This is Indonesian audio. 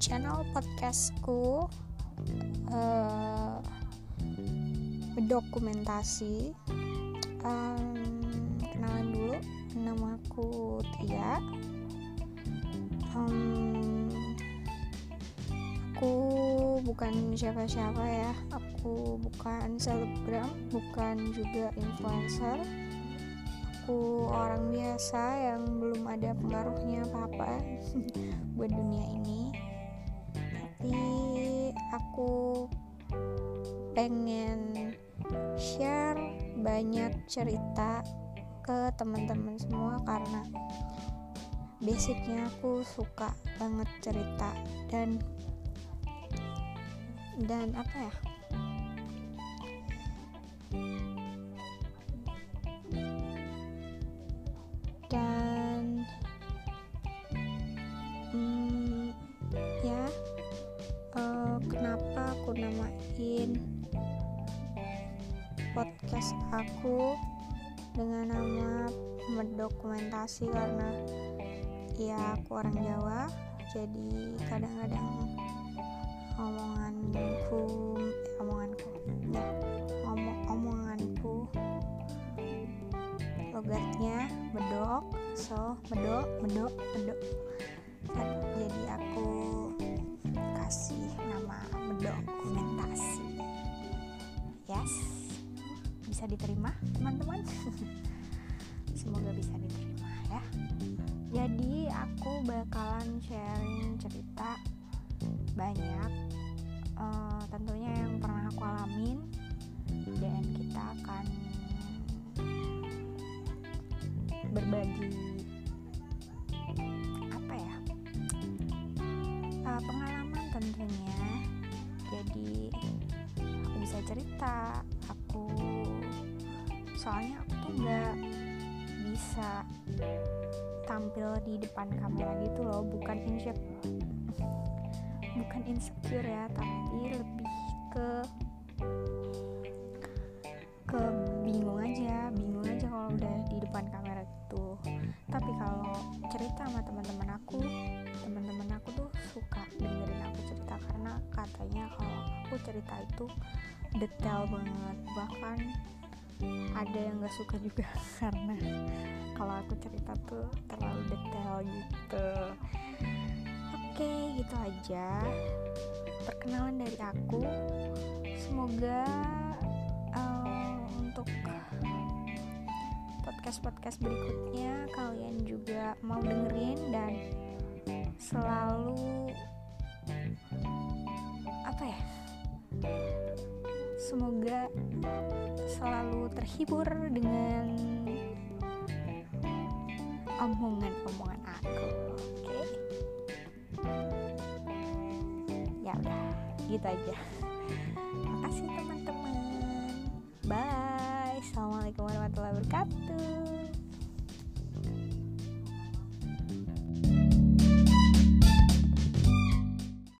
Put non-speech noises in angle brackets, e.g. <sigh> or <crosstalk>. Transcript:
channel podcastku uh, dokumentasi um, kenalan dulu nama aku Tia. Um, aku bukan siapa-siapa ya aku bukan selebgram bukan juga influencer aku orang biasa yang belum ada pengaruhnya apa-apa <laughs> buat dunia ini. Tapi aku pengen share banyak cerita ke teman-teman semua karena basicnya aku suka banget cerita dan dan apa ya aku namain podcast aku dengan nama mendokumentasi karena ya aku orang Jawa jadi kadang-kadang omonganku eh, omonganku ya ngomong omonganku logatnya bedok so bedok bedok bedok. Jadi aku kasih nama mendokumentasi. Yes. Bisa diterima teman-teman? <laughs> Semoga bisa diterima ya. Jadi aku bakalan sharing cerita banyak uh, tentunya yang pernah aku alamin. Dan kita akan berbagi cerita. Aku soalnya aku tuh nggak bisa tampil di depan kamera gitu loh. Bukan insecure bukan insecure ya tapi lebih ke ke bingung aja. Bingung aja kalau udah di depan kamera gitu. Tapi kalau cerita sama teman-teman aku teman-teman aku tuh suka dengerin aku cerita. Karena katanya kalau aku cerita itu detail banget. Bahkan ada yang gak suka juga <laughs> karena kalau aku cerita tuh terlalu detail gitu. Oke gitu aja. Perkenalan dari aku. Semoga uh, untuk podcast-podcast berikutnya kalian juga mau dengerin dan selalu semoga selalu terhibur dengan omongan-omongan aku oke? Okay? ya udah gitu aja. Makasih teman-teman. Bye. Assalamualaikum warahmatullahi wabarakatuh